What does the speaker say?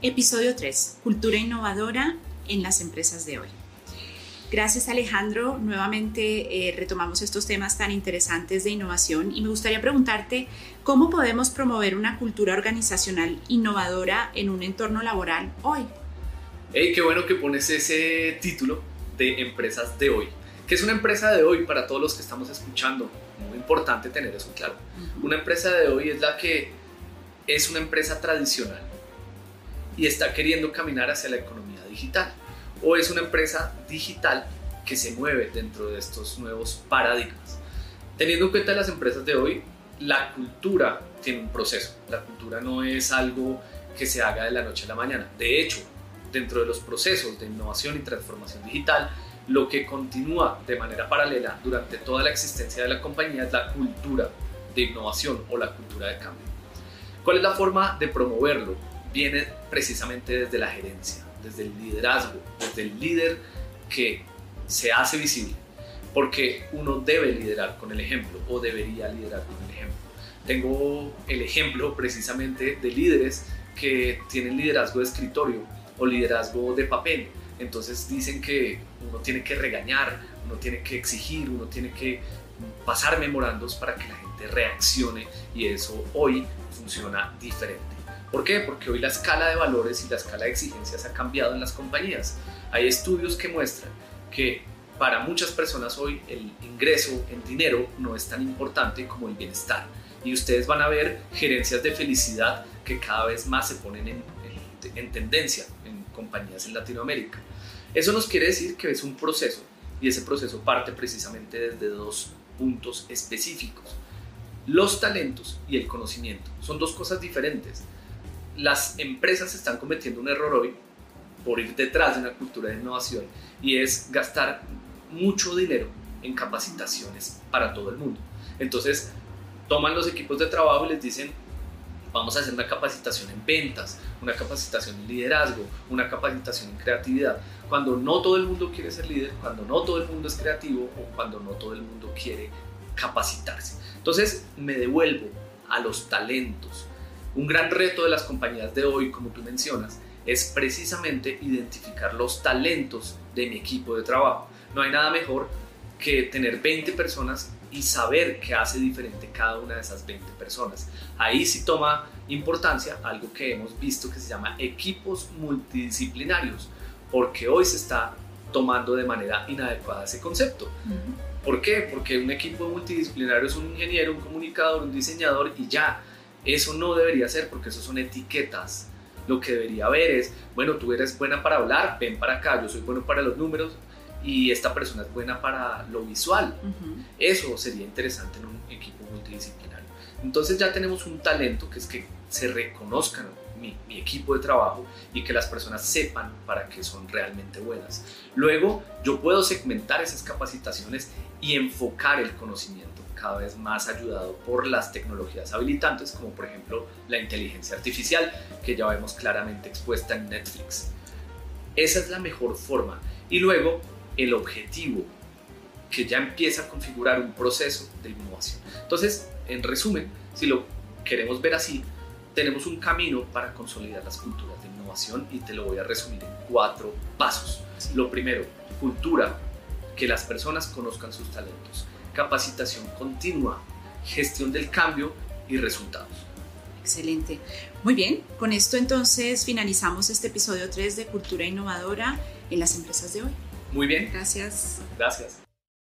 Episodio 3. Cultura innovadora en las empresas de hoy. Gracias Alejandro, nuevamente eh, retomamos estos temas tan interesantes de innovación y me gustaría preguntarte cómo podemos promover una cultura organizacional innovadora en un entorno laboral hoy. Hey, qué bueno que pones ese título de empresas de hoy. ¿Qué es una empresa de hoy para todos los que estamos escuchando? Muy importante tener eso claro. Una empresa de hoy es la que es una empresa tradicional y está queriendo caminar hacia la economía digital o es una empresa digital que se mueve dentro de estos nuevos paradigmas. Teniendo en cuenta las empresas de hoy, la cultura tiene un proceso. La cultura no es algo que se haga de la noche a la mañana. De hecho, dentro de los procesos de innovación y transformación digital, lo que continúa de manera paralela durante toda la existencia de la compañía es la cultura de innovación o la cultura de cambio. ¿Cuál es la forma de promoverlo? Viene precisamente desde la gerencia desde el liderazgo, desde el líder que se hace visible, porque uno debe liderar con el ejemplo o debería liderar con el ejemplo. Tengo el ejemplo precisamente de líderes que tienen liderazgo de escritorio o liderazgo de papel. Entonces dicen que uno tiene que regañar, uno tiene que exigir, uno tiene que pasar memorandos para que la gente reaccione y eso hoy funciona diferente. ¿Por qué? Porque hoy la escala de valores y la escala de exigencias ha cambiado en las compañías. Hay estudios que muestran que para muchas personas hoy el ingreso en dinero no es tan importante como el bienestar. Y ustedes van a ver gerencias de felicidad que cada vez más se ponen en, en, tendencia en compañías en Latinoamérica. Eso nos quiere decir que es un proceso y ese proceso parte precisamente desde dos puntos específicos. Los talentos y el conocimiento son dos cosas diferentes las empresas están cometiendo un error hoy por ir detrás de una cultura de innovación y es gastar mucho dinero en capacitaciones para todo el mundo. Entonces, toman los equipos de trabajo y les dicen, vamos a hacer una capacitación en ventas, una capacitación en liderazgo, una capacitación en creatividad, cuando no todo el mundo quiere ser líder, cuando no todo el mundo es creativo o cuando no todo el mundo quiere capacitarse. Entonces, me devuelvo a los talentos, un gran reto de las compañías de hoy, como tú mencionas, es precisamente identificar los talentos de mi equipo de trabajo. No hay nada mejor que tener 20 personas y saber qué hace diferente cada una de esas 20 personas. Ahí sí toma importancia algo que hemos visto que se llama equipos multidisciplinarios, porque hoy se está tomando de manera inadecuada ese concepto. ¿Por qué? Porque un equipo multidisciplinario es un ingeniero, un comunicador, un diseñador y ya eso no debería ser porque eso son etiquetas. Lo que debería haber es, bueno, tú eres buena para hablar, ven para acá, yo soy bueno para los números y esta persona es buena para lo visual. Eso sería interesante en un equipo multidisciplinario. Entonces ya tenemos un talento que es que se reconozcan mi, mi, equipo de trabajo y que las personas sepan para qué son realmente buenas. Luego yo puedo segmentar esas capacitaciones y enfocar el conocimiento cada vez más ayudado por las tecnologías habilitantes, como por ejemplo la inteligencia artificial, que ya vemos claramente expuesta en Netflix. Esa es la mejor forma. Y luego el objetivo, que ya empieza a configurar un proceso de innovación. Entonces, en resumen, si lo queremos ver así, tenemos un camino para consolidar las culturas de innovación y te lo voy a resumir en cuatro pasos. Lo primero, cultura, que las personas conozcan sus talentos capacitación continua, gestión del cambio y resultados. Excelente. Muy bien, con esto entonces finalizamos este episodio 3 de Cultura Innovadora en las empresas de hoy. Muy bien. Gracias. Gracias.